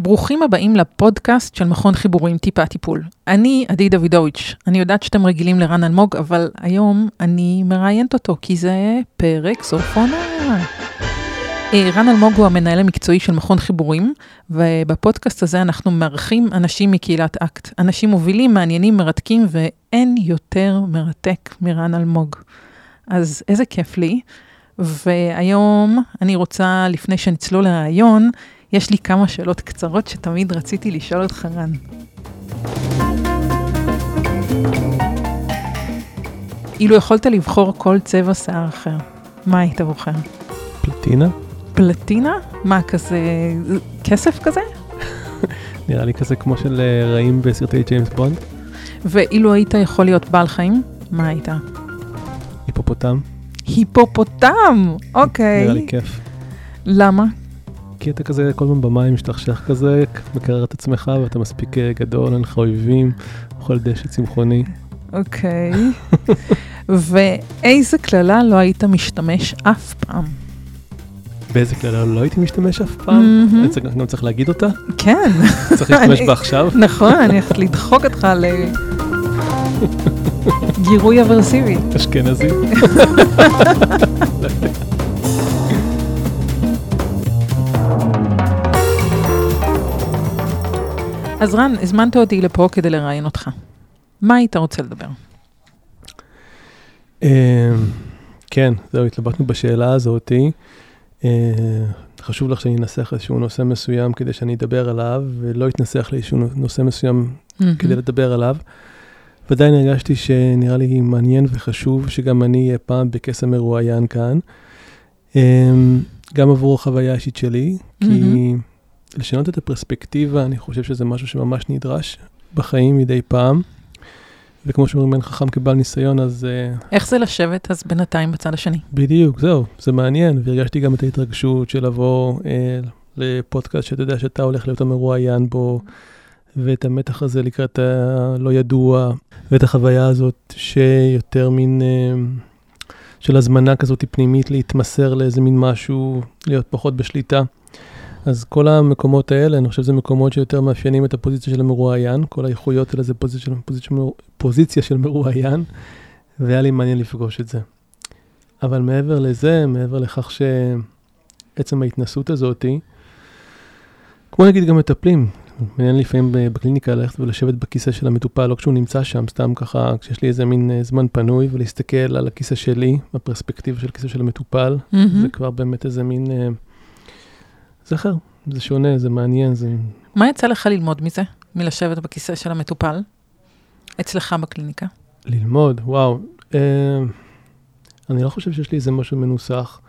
ברוכים הבאים לפודקאסט של מכון חיבורים טיפה טיפול. אני עדי דוידוביץ', אני יודעת שאתם רגילים לרן אלמוג, אבל היום אני מראיינת אותו, כי זה פרק סוף עונה. אה, רן אלמוג הוא המנהל המקצועי של מכון חיבורים, ובפודקאסט הזה אנחנו מארחים אנשים מקהילת אקט. אנשים מובילים, מעניינים, מרתקים, ואין יותר מרתק מרן אלמוג. אז איזה כיף לי. והיום אני רוצה, לפני שנצלול לרעיון, יש לי כמה שאלות קצרות שתמיד רציתי לשאול אותך, רן. אילו יכולת לבחור כל צבע שיער אחר, מה היית בוחר? פלטינה? פלטינה? מה, כזה כסף כזה? נראה לי כזה כמו של אה, רעים בסרטי ג'יימס בונד. ואילו היית יכול להיות בעל חיים, מה היית? היפופוטם. היפופוטם, אוקיי. נראה לי כיף. למה? כי אתה כזה כל הזמן במים משתכשך כזה, מקרר את עצמך ואתה מספיק אה, גדול, אין לך אויבים, אוכל דשא צמחוני. אוקיי. ואיזה קללה לא היית משתמש אף פעם? באיזה קללה לא הייתי משתמש אף פעם? אני גם צריך להגיד אותה? כן. צריך להשתמש בה עכשיו? נכון, אני הולכת לדחוק אותך לגירוי אברסיבי. אשכנזי. אז רן, הזמנת אותי לפה כדי לראיין אותך. מה היית רוצה לדבר? אה, כן, זהו, התלבטנו בשאלה הזאתי. אה, חשוב לך שאני אנסח איזשהו נושא מסוים כדי שאני אדבר עליו, ולא אתנסח לאיזשהו נושא מסוים כדי לדבר עליו. ועדיין הרגשתי שנראה לי מעניין וחשוב שגם אני אהיה פעם בקסם מרואיין כאן. אמ, גם עבור החוויה האישית שלי, כי מהמם. לשנות את הפרספקטיבה, אני חושב שזה משהו שממש נדרש בחיים מדי פעם. וכמו שאומרים, אין חכם כבעל ניסיון, אז uh, איך זה לשבת אז בינתיים בצד השני? בדיוק, זהו, זה מעניין. והרגשתי גם את ההתרגשות של לבוא אה, לפודקאסט שאתה יודע שאתה הולך להיות המרואיין בו, ואת המתח הזה לקראת הלא ידוע, ואת החוויה הזאת שיותר מין, אה, של הזמנה כזאת פנימית להתמסר לאיזה מין משהו, להיות פחות בשליטה. אז כל המקומות האלה, אני חושב שזה מקומות שיותר מאפיינים את הפוזיציה של המרואיין, כל האיכויות האלה זה פוזיציה של, פוזיציה, של- פוזיציה של מרואיין, והיה לי מעניין לפגוש את זה. אבל מעבר לזה, מעבר לכך שעצם ההתנסות הזאתי, כמו נגיד גם מטפלים, מעניין לפעמים בקליניקה ללכת ולשבת בכיסא של המטופל, לא כשהוא נמצא שם, סתם ככה, כשיש לי איזה מין אה, זמן פנוי, ולהסתכל על הכיסא שלי, בפרספקטיבה של הכיסא של המטופל, מהמם. זה כבר באמת איזה מין... אה, זה אחר, זה שונה, זה מעניין, זה... מה יצא לך ללמוד מזה? מלשבת בכיסא של המטופל? אצלך בקליניקה? ללמוד, וואו. אה, אני לא חושב שיש לי איזה משהו מנוסח,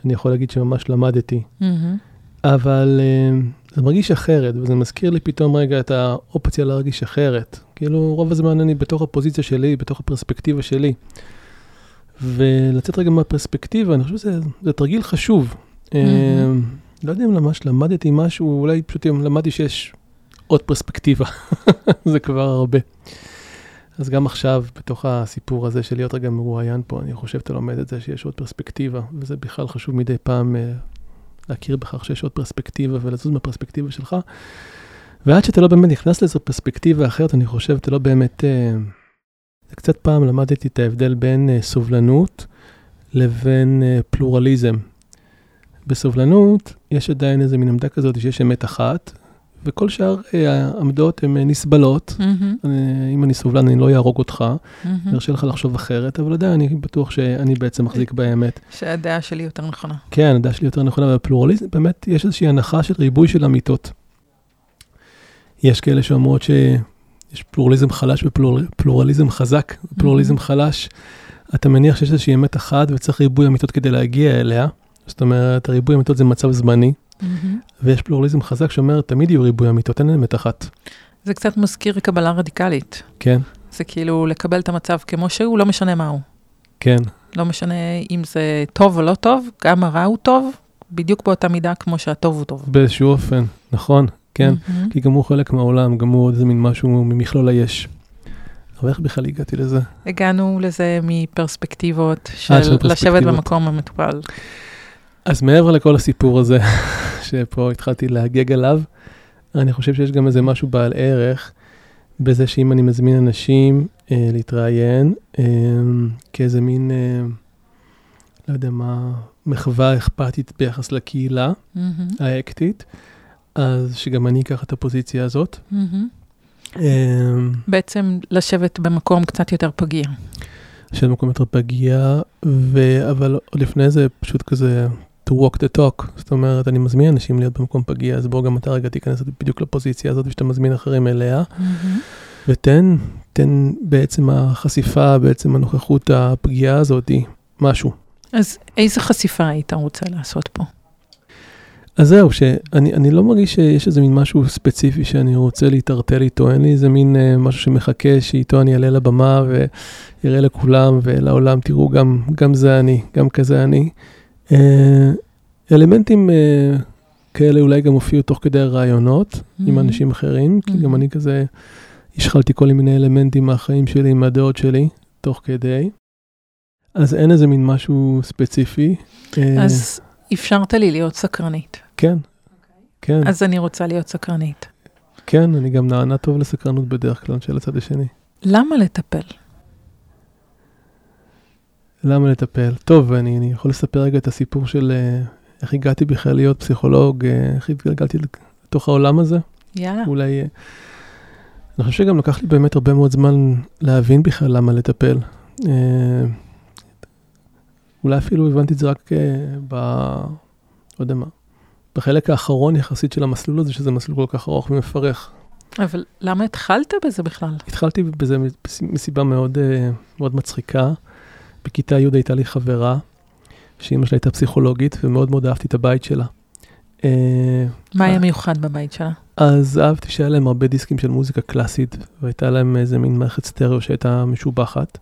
שאני יכול להגיד שממש למדתי. מהמם. אבל uh, זה מרגיש אחרת, וזה מזכיר לי פתאום רגע את האופציה להרגיש אחרת. כאילו, רוב הזמן אני בתוך הפוזיציה שלי, בתוך הפרספקטיבה שלי. ולצאת רגע מהפרספקטיבה, אני חושב שזה זה תרגיל חשוב. Mm-hmm. לא יודע אם ממש למדתי משהו, אולי פשוט למדתי שיש עוד פרספקטיבה, זה כבר הרבה. אז גם עכשיו, בתוך הסיפור הזה של להיות רגע מרואיין פה, אני חושב שאתה לומד את זה שיש עוד פרספקטיבה, וזה בכלל חשוב מדי פעם אה, להכיר בכך שיש עוד פרספקטיבה ולזוז מהפרספקטיבה שלך. ועד שאתה לא באמת נכנס לאיזו פרספקטיבה אחרת, אני חושב, אתה לא באמת... אה, זה קצת פעם למדתי את ההבדל בין אה, סובלנות לבין אה, פלורליזם. בסובלנות יש עדיין איזה מין עמדה כזאת שיש אמת אחת, וכל שאר אה, העמדות הן אה, נסבלות. אה, אם אני סובלן, אני לא אהרוג אותך, מהמם. אני ארשה לך לחשוב אחרת, אבל עדיין אני בטוח שאני בעצם מחזיק באמת. שהדעה שלי יותר נכונה. כן, הדעה שלי יותר נכונה, ובפלורליזם באמת יש איזושהי הנחה של ריבוי של אמיתות. יש כאלה שאומרות שיש פלורליזם חלש ופלורליזם חזק, פלורליזם חלש. אתה מניח שיש איזושהי אמת אחת וצריך ריבוי אמיתות כדי להגיע אליה. זאת אומרת, הריבוי אמיתות זה מצב זמני, מהמם. ויש פלורליזם חזק שאומר, תמיד יהיו ריבוי אמיתות, אין אמת אחת. זה קצת מזכיר קבלה רדיקלית. כן, זה כאילו לקבל את המצב כמו שהוא, לא משנה מה הוא. כן, לא משנה אם זה טוב או לא טוב, גם הרע הוא טוב, בדיוק באותה מידה כמו שהטוב הוא טוב. באיזשהו אופן, נכון, כן. מהמם. כי גם הוא חלק מהעולם, גם הוא עוד איזה מין משהו ממכלול היש. אבל איך בכלל הגעתי לזה? הגענו לזה מפרספקטיבות של אה, של לשבת. במקום המטופל. אז מעבר לכל הסיפור הזה, שפה התחלתי להגג עליו, אני חושב שיש גם איזה משהו בעל ערך בזה שאם אני מזמין אנשים אה, להתראיין אה, כאיזה מין, אה, לא יודע מה, מחווה אכפתית ביחס לקהילה מהמם, האקטית, אז שגם אני אקח את הפוזיציה הזאת. מהמם. אה, בעצם לשבת במקום קצת יותר פגיע. של מקום יותר פגיע, ו... אבל עוד לפני זה פשוט כזה to walk the talk, זאת אומרת, אני מזמין אנשים להיות במקום פגיע, אז בוא גם אתה רגע תיכנס בדיוק לפוזיציה הזאת שאתה מזמין אחרים אליה, מהמם. ותן, תן בעצם החשיפה, בעצם הנוכחות הפגיעה הזאת, משהו. אז איזה חשיפה היית רוצה לעשות פה? אז זהו, שאני אני לא מרגיש שיש איזה מין משהו ספציפי שאני רוצה להתערטל איתו, אין לי איזה מין אה, משהו שמחכה שאיתו אני אעלה לבמה ויראה לכולם ולעולם, תראו, גם, גם זה אני, גם כזה אני. אה, אלמנטים אה, כאלה אולי גם הופיעו תוך כדי הרעיונות עם Mhm. אנשים אחרים, כי גם Mhm. אני כזה השחלתי כל מיני אלמנטים מהחיים שלי, מהדעות שלי, תוך כדי. אז אין איזה מין משהו ספציפי. אה, אז אפשרת לי להיות סקרנית. כן, כן. אז אני רוצה להיות סקרנית. כן, אני גם נענה טוב לסקרנות בדרך כלל של הצד השני. למה לטפל? למה לטפל? טוב, אני, אני יכול לספר רגע את הסיפור של אה, איך הגעתי בכלל להיות פסיכולוג, אה, איך התגלגלתי לתוך העולם הזה. יאללה. אולי... אה, אני חושב שגם לקח לי באמת הרבה מאוד זמן להבין בכלל למה לטפל. אולי אפילו הבנתי את זה רק ב... לא יודע מה. בחלק האחרון יחסית של המסלול הזה, שזה מסלול כל כך ארוך ומפרך. אבל למה התחלת בזה בכלל? התחלתי בזה מס- מסיבה מאוד, מאוד מצחיקה. בכיתה י' הייתה לי חברה, שאימא שלה הייתה פסיכולוגית, ומאוד מאוד אהבתי את הבית שלה. אה, מה היה אה. מיוחד בבית שלה? אז אהבתי שהיה להם הרבה דיסקים של מוזיקה קלאסית, והייתה להם איזה מין מערכת סטריאו שהייתה משובחת.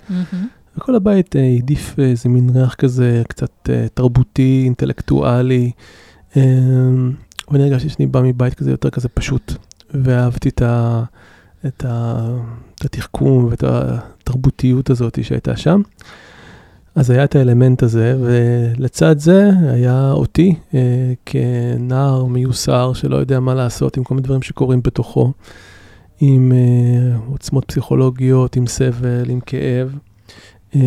וכל הבית אה, העדיף איזה מין ריח כזה קצת תרבותי, אינטלקטואלי. ואני הרגשתי שאני בא מבית כזה יותר כזה פשוט, ואהבתי את, ה, את, ה, את התחכום ואת התרבותיות הזאת שהייתה שם. אז היה את האלמנט הזה, ולצד זה היה אותי אה, כנער מיוסר שלא יודע מה לעשות עם כל מיני דברים שקורים בתוכו, עם אה, עוצמות פסיכולוגיות, עם סבל, עם כאב. אה,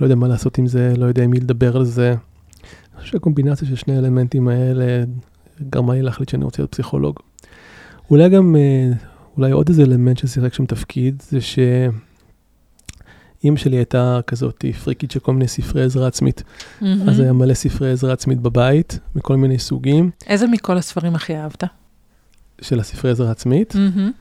לא יודע מה לעשות עם זה, לא יודע עם מי לדבר על זה. אני חושב שהקומבינציה של שני האלמנטים האלה גרמה לי להחליט שאני רוצה להיות פסיכולוג. אולי גם, אה, אולי עוד איזה אלמנט ששיחק שם תפקיד, זה שאימא שלי הייתה כזאת פריקית של כל מיני ספרי עזרה עצמית. מהמם. אז היה מלא ספרי עזרה עצמית בבית, מכל מיני סוגים איזה מכל הספרים הכי אהבת? של הספרי עזרה עצמית. מהמם.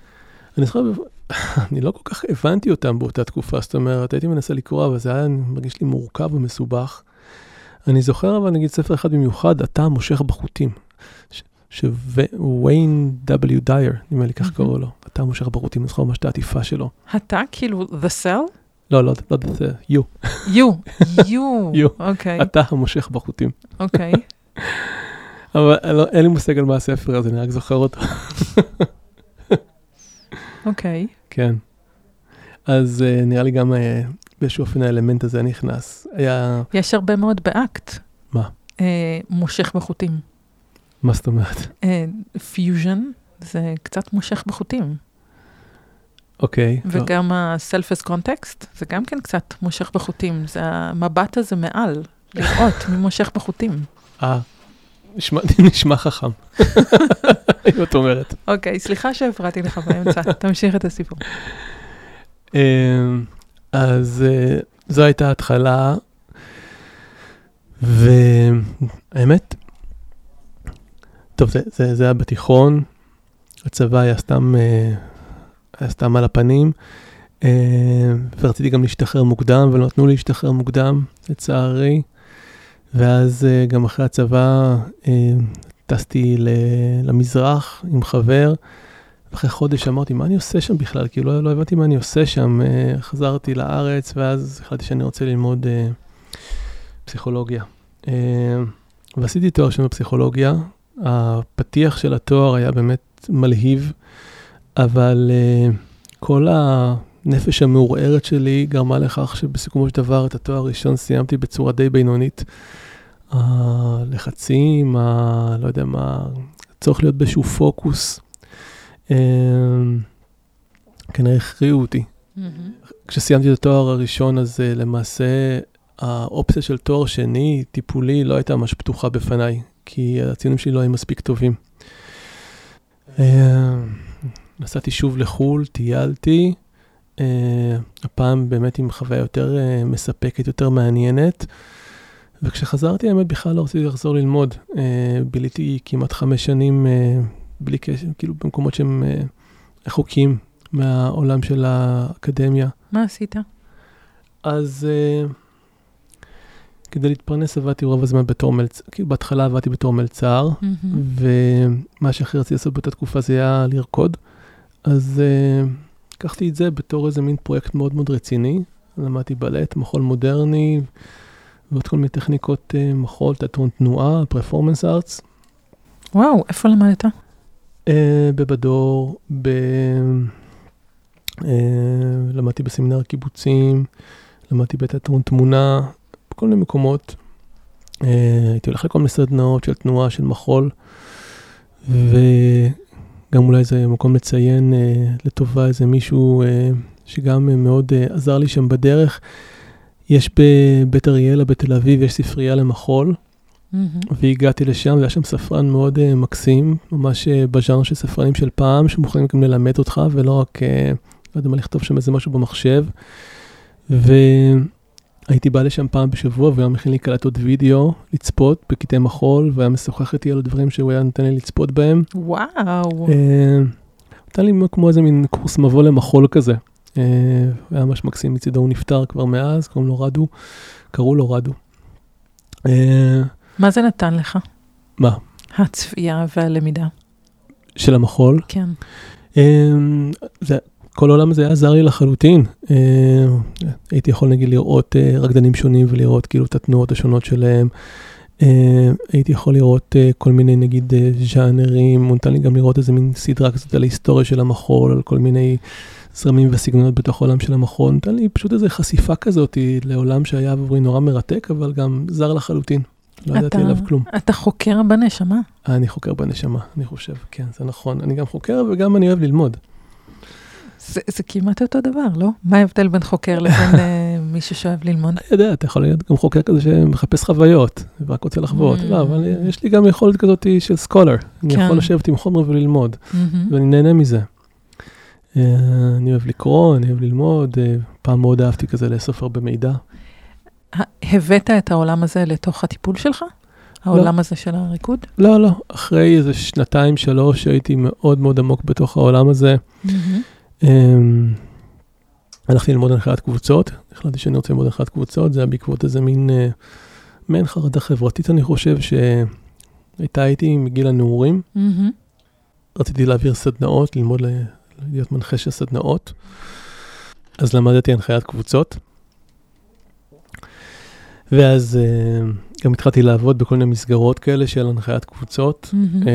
אני זוכר, אני לא כל כך הבנתי אותם באותה תקופה, זאת אומרת, הייתי מנסה לקרוא, אבל זה היה מרגיש לי מורכב ומסובך. אני זוכר אבל נגיד ספר אחד במיוחד, אתה מושך בחוטים, שוויין W. דייר, נדמה לי כך. קראו לו, אתה מושך בחוטים, אני זוכר ממש את העטיפה שלו. אתה כאילו the cell? לא, לא, לא, זה you, you. you. You. אוקיי. אתה המושך בחוטים. אוקיי. אבל לא, אין לי מושג על מה הספר הזה, אני רק זוכר אותו. אוקיי. כן. אז uh, נראה לי גם uh, באיזשהו אופן האלמנט הזה נכנס. היה, יש הרבה מאוד באקט. מה? אה, מושך בחוטים. מה זאת אומרת? פיוז'ן זה קצת מושך בחוטים. אוקיי. לא. וגם ה-self as context זה גם כן קצת מושך בחוטים. זה המבט הזה מעל, לראות מי מושך בחוטים. אה, נשמע, נשמע חכם. אם את אומרת. אוקיי, סליחה שהפרעתי לך באמצע, תמשיך את הסיפור. אמ, אז אה, זו הייתה ההתחלה, והאמת, טוב, זה, זה, זה היה בתיכון, הצבא היה סתם, אה, סתם על הפנים, אה, ורציתי גם להשתחרר מוקדם, ולא נתנו להשתחרר מוקדם, לצערי, ואז אה, גם אחרי הצבא אה, טסתי למזרח עם חבר, אחרי חודש אמרתי, מה אני עושה שם בכלל? כאילו, לא, לא הבנתי מה אני עושה שם. חזרתי לארץ, ואז החלטתי שאני רוצה ללמוד אה, פסיכולוגיה. אה, ועשיתי תואר שם בפסיכולוגיה. הפתיח של התואר היה באמת מלהיב, אבל אה, כל הנפש המעורערת שלי גרמה לכך שבסיכומו של דבר את התואר הראשון סיימתי בצורה די בינונית. הלחצים, ה... לא יודע מה, הצורך להיות באיזשהו פוקוס. כנראה הכריעו אותי. כשסיימתי את התואר הראשון, אז uh, למעשה האופציה של תואר שני, טיפולי, לא הייתה ממש פתוחה בפניי, כי הציונים שלי לא היו מספיק טובים. נסעתי שוב לחו"ל, טיילתי, uh, הפעם באמת עם חוויה יותר uh, מספקת, יותר מעניינת. וכשחזרתי, האמת, בכלל לא רציתי לחזור ללמוד. Uh, ביליתי כמעט חמש שנים uh, בלי קשר, כאילו במקומות שהם uh, רחוקים מהעולם של האקדמיה. מה עשית? אז uh, כדי להתפרנס עבדתי רוב הזמן בתור מלצר, כאילו בהתחלה עבדתי בתור מלצר, mm-hmm. ומה שהכי רציתי לעשות באותה תקופה זה היה לרקוד. אז uh, לקחתי את זה בתור איזה מין פרויקט מאוד מאוד רציני. למדתי בלט, מחול מודרני, ועוד כל מיני טכניקות uh, מחול, תיאטרון תנועה, פרפורמנס ארטס. וואו, איפה למדת? Uh, בבדור, ב... אה, למדתי בסמינר הקיבוצים, למדתי בתיאטרון תמונה, בכל מיני מקומות. אה, הייתי הולך לכל מיני סדנאות של תנועה, של מחול, וגם אולי זה מקום לציין אה, לטובה איזה מישהו שגם מאוד עזר לי שם בדרך. יש בבית אריאלה בתל אביב, יש ספרייה למחול, mm-hmm. והגעתי לשם, והיה שם ספרן מאוד מקסים, ממש בז'אנר של ספרנים של פעם, שמוכנים גם ללמד אותך, ולא רק לא יודע מה לכתוב שם איזה משהו במחשב. והייתי בא לשם פעם בשבוע, והוא היה מכין לי קלטות וידאו לצפות בקטעי מחול, והיה משוחח איתי על הדברים שהוא היה נותן לי לצפות בהם. וואו. אה, נתן לי כמו איזה מין קורס מבוא למחול כזה. אה, היה ממש מקסים מצידו, הוא נפטר כבר מאז, קוראים לו רדו, קראו לו רדו. אה, מה זה נתן לך? מה? הצפייה והלמידה. של המחול? כן. זה כל העולם הזה היה זר לי לחלוטין. אה, הייתי יכול נגיד לראות אה, רקדנים שונים ולראות כאילו את התנועות השונות שלהם. אה, הייתי יכול לראות כל מיני נגיד ז'אנרים, הוא נתן לי גם לראות איזה מין סדרה כזאת על ההיסטוריה של המחול, על כל מיני זרמים וסגנונות בתוך העולם של המחול. נתן לי פשוט איזו חשיפה כזאת לעולם שהיה עבורי נורא מרתק, אבל גם זר לחלוטין. לא ידעתי עליו כלום. אתה חוקר בנשמה? אני חוקר בנשמה, אני חושב, כן, זה נכון. אני גם חוקר וגם אני אוהב ללמוד. זה, זה כמעט אותו דבר, לא? מה ההבדל בין חוקר לבין uh, מי ששואב ללמוד? אני יודע, אתה יכול להיות גם חוקר כזה שמחפש חוויות, ורק רוצה לחוות. לא, אבל mm. יש לי גם יכולת כזאת של סקולר. אני כן. יכול לשבת עם חומר וללמוד, mm-hmm. ואני נהנה מזה. Uh, אני אוהב לקרוא, אני אוהב ללמוד, uh, פעם מאוד אהבתי כזה לאסוף הרבה מידע. הבאת את העולם הזה לתוך הטיפול שלך? העולם לא. הזה של הריקוד? לא, לא. אחרי איזה שנתיים, שלוש, הייתי מאוד מאוד עמוק בתוך העולם הזה. Mm-hmm. אמ, הלכתי ללמוד הנחיית קבוצות, החלטתי שאני רוצה ללמוד הנחיית קבוצות, זה היה בעקבות איזה מין, אה, מעין חרדה חברתית, אני חושב, שהייתה איתי מגיל הנעורים. רציתי להעביר סדנאות, ללמוד, להיות מנחה של סדנאות. אז למדתי הנחיית קבוצות. ואז uh, גם התחלתי לעבוד בכל מיני מסגרות כאלה של הנחיית קבוצות. Mm-hmm.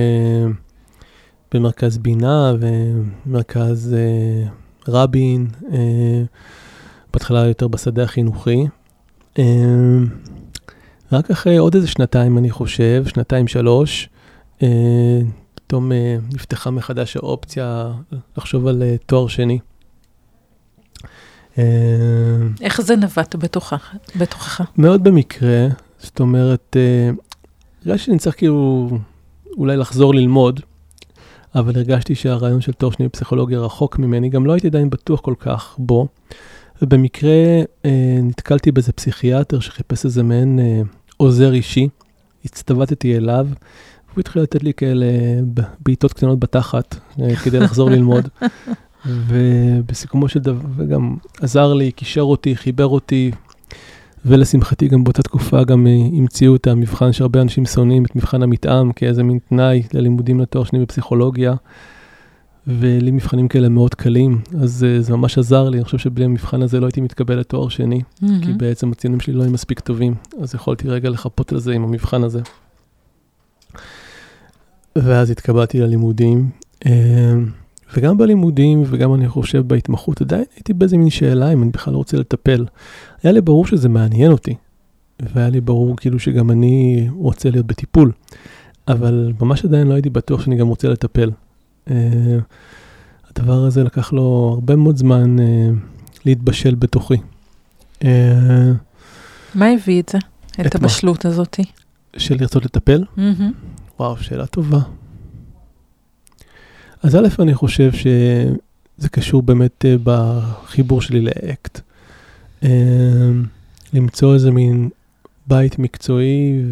במרכז בינה ומרכז אה, רבין, אה, בהתחלה יותר בשדה החינוכי. אה, רק אחרי עוד איזה שנתיים, אני חושב, שנתיים, שלוש, אה, פתאום אה, נפתחה מחדש האופציה לחשוב על אה, תואר שני. אה, איך זה בתוכך? בתוכך? מאוד במקרה, זאת אומרת, אה, בגלל שאני צריך כאילו אולי לחזור ללמוד, אבל הרגשתי שהרעיון של תואר שני בפסיכולוגיה רחוק ממני, גם לא הייתי עדיין בטוח כל כך בו. ובמקרה אה, נתקלתי באיזה פסיכיאטר שחיפש איזה מעין אה, עוזר אישי, הצטוותתי אליו, והוא התחיל לתת לי כאלה בעיטות קטנות בתחת אה, כדי לחזור ללמוד. ובסיכומו של דבר, וגם עזר לי, קישר אותי, חיבר אותי, ולשמחתי גם באותה תקופה גם אה, המציאו את המבחן שהרבה אנשים שונאים, את מבחן המתאם, כאיזה מין תנאי ללימודים לתואר שני בפסיכולוגיה. ולי מבחנים כאלה מאוד קלים, אז uh, זה ממש עזר לי, אני חושב שבלי המבחן הזה לא הייתי מתקבל לתואר שני, mm-hmm. כי בעצם הציונים שלי לא היו מספיק טובים, אז יכולתי רגע לחפות על זה עם המבחן הזה. ואז התקבלתי ללימודים. Uh, וגם בלימודים וגם אני חושב בהתמחות, עדיין הייתי באיזה מין שאלה אם אני בכלל לא רוצה לטפל. היה לי ברור שזה מעניין אותי, והיה לי ברור כאילו שגם אני רוצה להיות בטיפול, אבל ממש עדיין לא הייתי בטוח שאני גם רוצה לטפל. אה, הדבר הזה לקח לו הרבה מאוד זמן אה, להתבשל בתוכי. אה, מה הביא את זה? את את מה? הבשלות הזאתי? של לרצות לטפל? מהמם. וואו, שאלה טובה. אז א', אני חושב שזה קשור באמת בחיבור שלי לאקט. אה, למצוא איזה מין בית מקצועי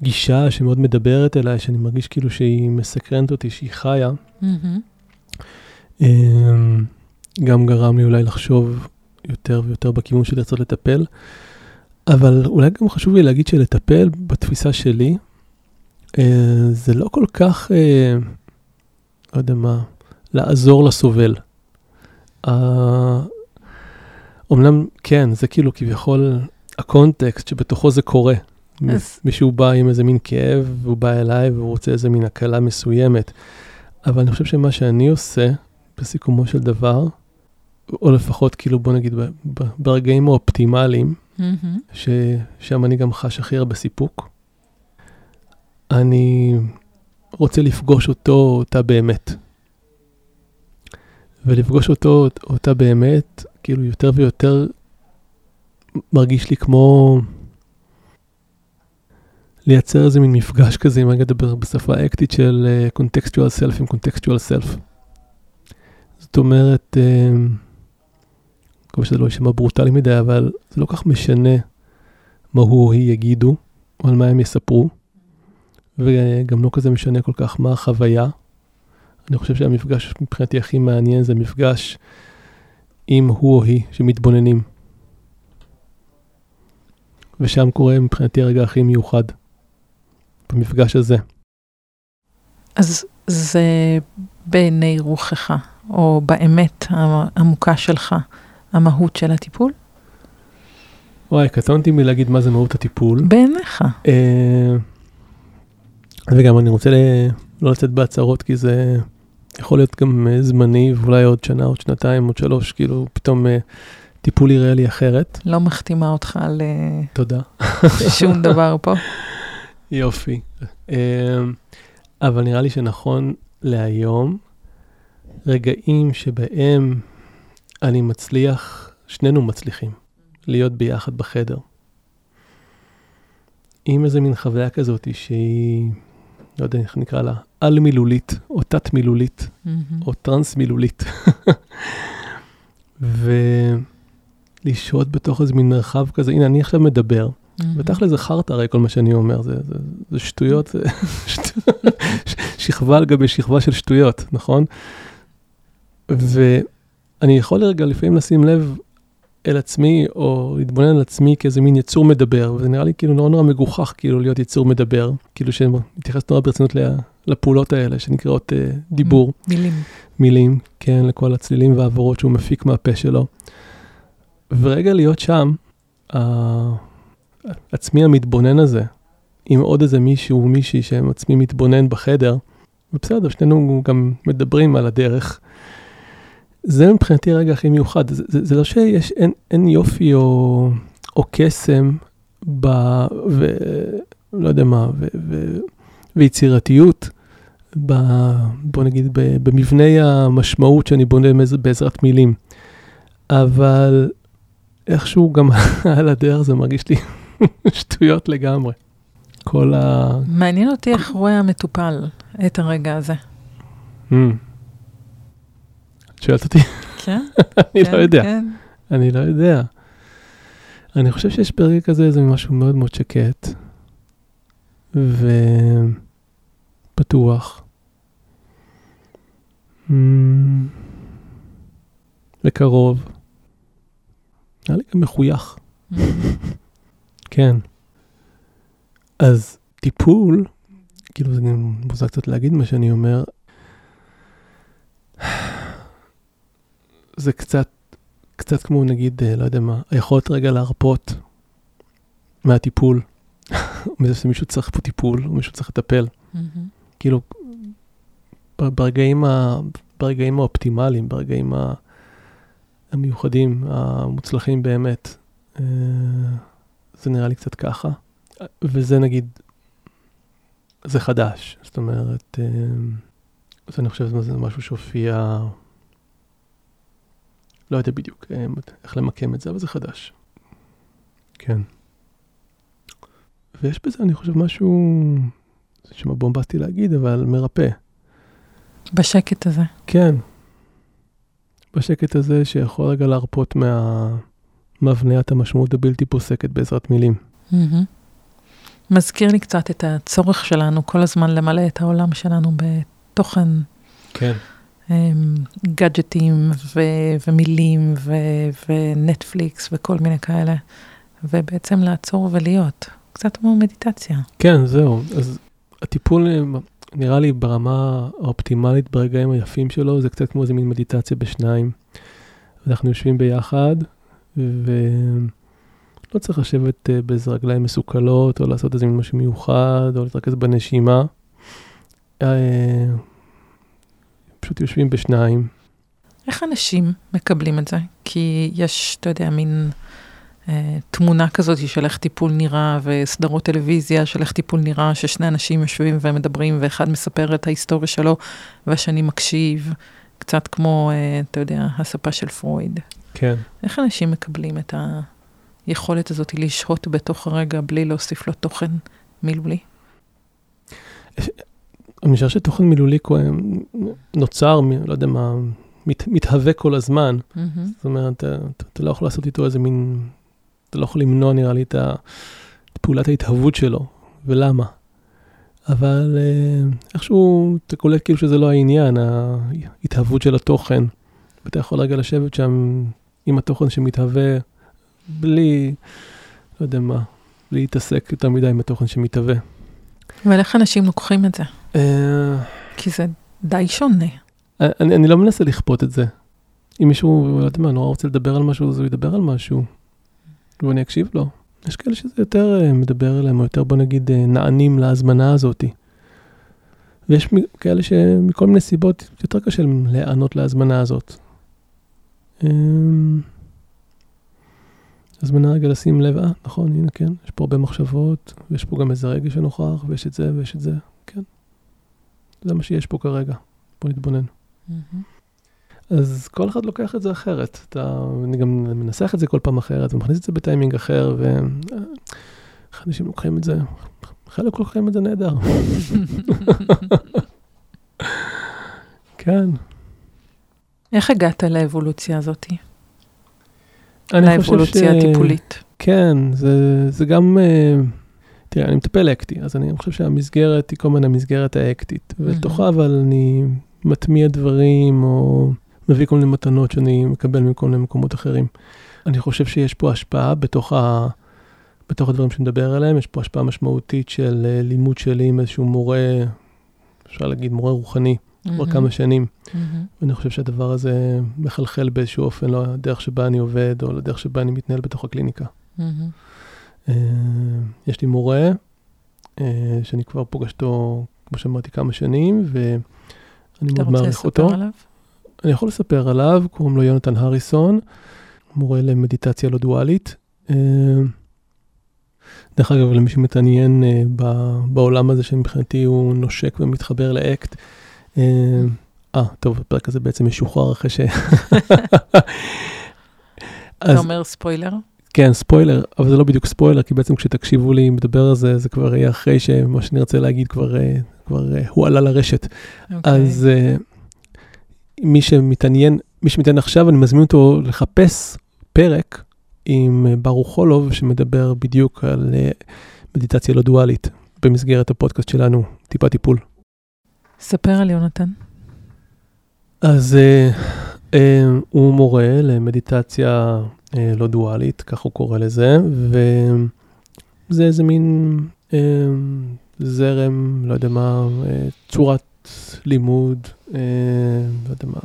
וגישה שמאוד מדברת אליי, שאני מרגיש כאילו שהיא מסקרנת אותי, שהיא חיה. אה, גם גרם לי אולי לחשוב יותר ויותר בכיוון של לרצות לטפל. אבל אולי גם חשוב לי להגיד שלטפל בתפיסה שלי, אה, זה לא כל כך, אה, לא יודע מה, לעזור לסובל. אומנם, כן, זה כאילו כביכול הקונטקסט שבתוכו זה קורה. אז- מישהו בא עם איזה מין כאב, והוא בא אליי והוא רוצה איזה מין הקלה מסוימת. אבל אני חושב שמה שאני עושה, בסיכומו של דבר, או לפחות כאילו בוא נגיד ברגעים האופטימליים, מהמם. ששם אני גם חש הכי הרבה סיפוק. אני רוצה לפגוש אותו, אותה באמת. ולפגוש אותו, אותה באמת, כאילו יותר ויותר מרגיש לי כמו לייצר איזה מין מפגש כזה, אם אני אדבר בשפה האקטית של uh, contextual self עם contextual self. זאת אומרת, uh, מקווה שזה לא יישמע ברוטלי מדי, אבל זה לא כך משנה מה הוא או היא יגידו, או על מה הם יספרו, וגם לא כזה משנה כל כך מה החוויה. אני חושב שהמפגש מבחינתי הכי מעניין זה מפגש עם הוא או היא שמתבוננים. ושם קורה מבחינתי הרגע הכי מיוחד, במפגש הזה. אז זה בעיני רוחך, או באמת העמוקה שלך, המהות של הטיפול? וואי, קטונתי מלהגיד מה זה מהות הטיפול. בעיניך. אה, וגם אני רוצה ל- לא לצאת בהצהרות, כי זה יכול להיות גם אה, זמני, ואולי עוד שנה, עוד שנתיים, עוד שלוש, כאילו פתאום אה, טיפול יראה לי אחרת. לא מחתימה אותך על אה, תודה. שום דבר פה. יופי. אה, אבל נראה לי שנכון להיום, רגעים שבהם אני מצליח, שנינו מצליחים, להיות ביחד בחדר. עם איזה מין חוויה כזאת שהיא, לא יודע איך נקרא לה, על-מילולית, או תת-מילולית, מהמם. או טרנס-מילולית. ולשהות בתוך איזה מין מרחב כזה, הנה, אני עכשיו מדבר, מהמם. ותכל'ס זה חרטא הרי כל מה שאני אומר, זה, זה, זה שטויות, שכבה על גבי שכבה של שטויות, נכון? ואני יכול רגע לפעמים לשים לב אל עצמי, או להתבונן על עצמי כאיזה מין יצור מדבר, וזה נראה לי כאילו נורא נורא מגוחך כאילו להיות יצור מדבר, כאילו שמתייחס נורא ברצינות לפעולות האלה שנקראות uh, דיבור. מילים. מילים, כן, לכל הצלילים והעברות שהוא מפיק מהפה שלו. ורגע להיות שם, ה- עצמי המתבונן הזה, עם עוד איזה מישהו או מישהי שהם עצמי מתבונן בחדר, ובסדר, שנינו גם מדברים על הדרך. זה מבחינתי הרגע הכי מיוחד. זה, זה, זה לא שיש, אין, אין יופי או, או קסם ב... ו... לא יודע מה, ו, ו, ויצירתיות ב, בוא נגיד, ב, במבנה המשמעות שאני בונה בעזרת מילים. אבל איכשהו גם על הדרך זה מרגיש לי שטויות לגמרי. כל ה... מעניין אותי איך רואה המטופל את הרגע הזה. Mm. שואלת אותי? כן? אני כן, לא יודע. כן. אני לא יודע. אני חושב שיש ברגע כזה איזה משהו מאוד מאוד שקט ופתוח. Mm. וקרוב. נראה לי גם מחוייך. מהמם. כן. אז טיפול, כאילו זה מוזר קצת להגיד מה שאני אומר, זה קצת, קצת כמו נגיד, אה, לא יודע מה, היכולת רגע להרפות מהטיפול, מזה שמישהו צריך פה טיפול, או מישהו צריך לטפל. מהמם. כאילו, ברגעים, ה, ברגעים האופטימליים, ברגעים ה, המיוחדים, המוצלחים באמת, אה, זה נראה לי קצת ככה. וזה נגיד, זה חדש. זאת אומרת, אה, אז אני חושב שזה משהו שהופיע, לא יודע בדיוק אה, איך למקם את זה, אבל זה חדש. כן. ויש בזה, אני חושב, משהו, זה נשמע בומבסטי להגיד, אבל מרפא. בשקט הזה. כן. בשקט הזה שיכול רגע להרפות מהמבניית המשמעות הבלתי פוסקת בעזרת מילים. Mm-hmm. מזכיר לי קצת את הצורך שלנו כל הזמן למלא את העולם שלנו בתוכן. כן. גאדג'טים ו- ומילים ו- ונטפליקס וכל מיני כאלה, ובעצם לעצור ולהיות. קצת כמו מדיטציה. כן, זהו. אז הטיפול נראה לי ברמה האופטימלית ברגעים היפים שלו, זה קצת כמו איזה מין מדיטציה בשניים. אנחנו יושבים ביחד, ולא צריך לשבת אה, באיזה רגליים מסוכלות, או לעשות איזה משהו מיוחד, או להתרכז בנשימה. אה, פשוט יושבים בשניים. איך אנשים מקבלים את זה? כי יש, אתה יודע, מין אה, תמונה כזאת של איך טיפול נראה, וסדרות טלוויזיה של איך טיפול נראה, ששני אנשים יושבים ומדברים, ואחד מספר את ההיסטוריה שלו, והשני מקשיב, קצת כמו, אה, אתה יודע, הספה של פרויד. כן. איך אנשים מקבלים את היכולת הזאת לשהות בתוך הרגע בלי להוסיף לו תוכן מילולי? אני חושב שתוכן מילולי נוצר, לא יודע מה, מת, מתהווה כל הזמן. Mm-hmm. זאת אומרת, אתה, אתה, אתה לא יכול לעשות איתו איזה מין, אתה לא יכול למנוע נראה לי את, ה, את פעולת ההתהוות שלו, ולמה. אבל אה, איכשהו אתה קולט כאילו שזה לא העניין, ההתהוות של התוכן. ואתה יכול רגע לשבת שם עם התוכן שמתהווה, בלי, לא יודע מה, בלי להתעסק יותר מדי עם התוכן שמתהווה. אבל איך אנשים לוקחים את זה? אה, כי זה די שונה. אני, אני לא מנסה לכפות את זה. אם מישהו, לא יודע מה, נורא רוצה לדבר על משהו, אז הוא ידבר על משהו, ואני אקשיב לו. יש כאלה שזה יותר אה, מדבר אליהם, או יותר, בוא נגיד, אה, נענים להזמנה הזאת. ויש כאלה שמכל מיני סיבות יותר קשה להם להיענות להזמנה הזאת. הזמנה רגע לשים לב, אה, נכון, הנה, כן, יש פה הרבה מחשבות, ויש פה גם איזה רגע שנוכח, ויש את זה, ויש את זה, כן. זה מה שיש פה כרגע, בוא נתבונן. Mm-hmm. אז כל אחד לוקח את זה אחרת. אתה, אני גם מנסח את זה כל פעם אחרת, ומכניס את זה בטיימינג אחר, ואיך אנשים לוקחים את זה, חלק לוקחים את זה נהדר. כן. איך הגעת לאבולוציה הזאתי? לאבולוציה הטיפולית. כן, זה, זה גם... Uh, תראה, אני מטפל אקטי, אז אני חושב שהמסגרת היא כל מיני המסגרת האקטית. ולתוכה אבל אני מטמיע דברים, או מביא כל מיני מתנות שאני מקבל מכל מיני מקומות אחרים. אני חושב שיש פה השפעה בתוך, ה, בתוך הדברים שנדבר עליהם, יש פה השפעה משמעותית של uh, לימוד שלי עם איזשהו מורה, אפשר להגיד מורה רוחני, כבר mm-hmm. כמה שנים. Mm-hmm. ואני חושב שהדבר הזה מחלחל באיזשהו אופן לדרך שבה אני עובד, או לדרך שבה אני מתנהל בתוך הקליניקה. Mm-hmm. Uh, יש לי מורה, uh, שאני כבר פוגש אותו, כמו שאמרתי, כמה שנים, ואני מאוד מעריך אותו. אתה רוצה לספר עליו? אני יכול לספר עליו, קוראים לו יונתן הריסון, מורה למדיטציה לא דואלית. Uh, דרך אגב, למי שמתעניין בעולם הזה שמבחינתי הוא נושק ומתחבר לאקט, אה, טוב, הפרק הזה בעצם משוחרר אחרי ש... אתה אומר ספוילר? כן, ספוילר, אבל זה לא בדיוק ספוילר, כי בעצם כשתקשיבו לי מדבר על זה, זה כבר יהיה אחרי שמה שאני רוצה להגיד כבר, אה, כבר אה, הוא עלה לרשת. Okay. אוקיי. אז מי שמתעניין, מי שמתעניין עכשיו, אני מזמין אותו לחפש פרק עם ברוך חולוב, שמדבר בדיוק על מדיטציה לא דואלית, במסגרת הפודקאסט שלנו, טיפה טיפול. ספר על יונתן. אז הוא מורה למדיטציה לא דואלית, כך הוא קורא לזה, וזה איזה מין uh, זרם, לא יודע מה, uh, צורת לימוד, uh, לא יודע מה,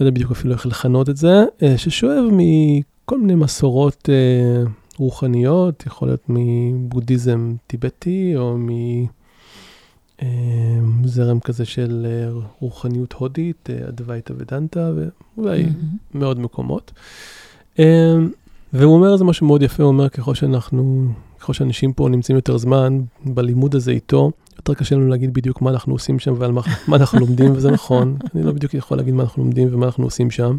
לא יודע בדיוק אפילו איך לכנות את זה, uh, ששואב מכל מיני מסורות uh, רוחניות, יכול להיות מבודהיזם טיבטי או מ... אמ, זרם כזה של אה, רוחניות הודית, אה, אדווייתא ודנטה, ואולי mm-hmm. מאוד מקומות. אמ, והוא אומר איזה משהו מאוד יפה, הוא אומר ככל שאנחנו, ככל שאנשים פה נמצאים יותר זמן בלימוד הזה איתו, יותר קשה לנו להגיד בדיוק מה אנחנו עושים שם ועל מה, מה אנחנו לומדים, וזה נכון, אני לא בדיוק יכול להגיד מה אנחנו לומדים ומה אנחנו עושים שם.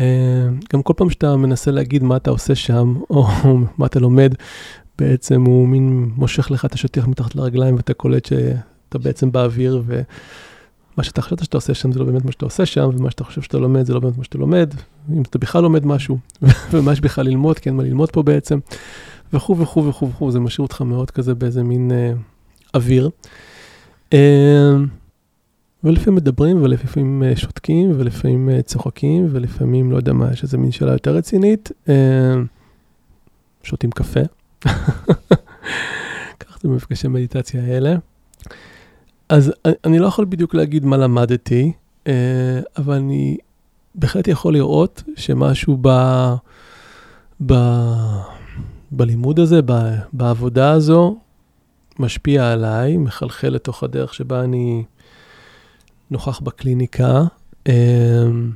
אה, גם כל פעם שאתה מנסה להגיד מה אתה עושה שם, או מה אתה לומד, בעצם הוא מין מושך לך את השטיח מתחת לרגליים ואתה קולט שאתה בעצם באוויר, ומה שאתה חשבת שאתה עושה שם זה לא באמת מה שאתה עושה שם, ומה שאתה חושב שאתה לומד זה לא באמת מה שאתה לומד, אם אתה בכלל לומד משהו, ומה יש בכלל ללמוד, כי אין מה ללמוד פה בעצם, וכו' וכו' וכו' וכו', זה משאיר אותך מאוד כזה באיזה מין אה, אוויר. אה, ולפעמים מדברים, ולפעמים אה, שותקים, ולפעמים אה, צוחקים, ולפעמים, לא יודע מה, יש איזה מין שאלה יותר רצינית. אה, שותים קפה. ככה זה במפגשי מדיטציה האלה. אז אני לא יכול בדיוק להגיד מה למדתי, אבל אני בהחלט יכול לראות שמשהו ב... ב... בלימוד הזה, ב... בעבודה הזו, משפיע עליי, מחלחל לתוך הדרך שבה אני נוכח בקליניקה. אמ,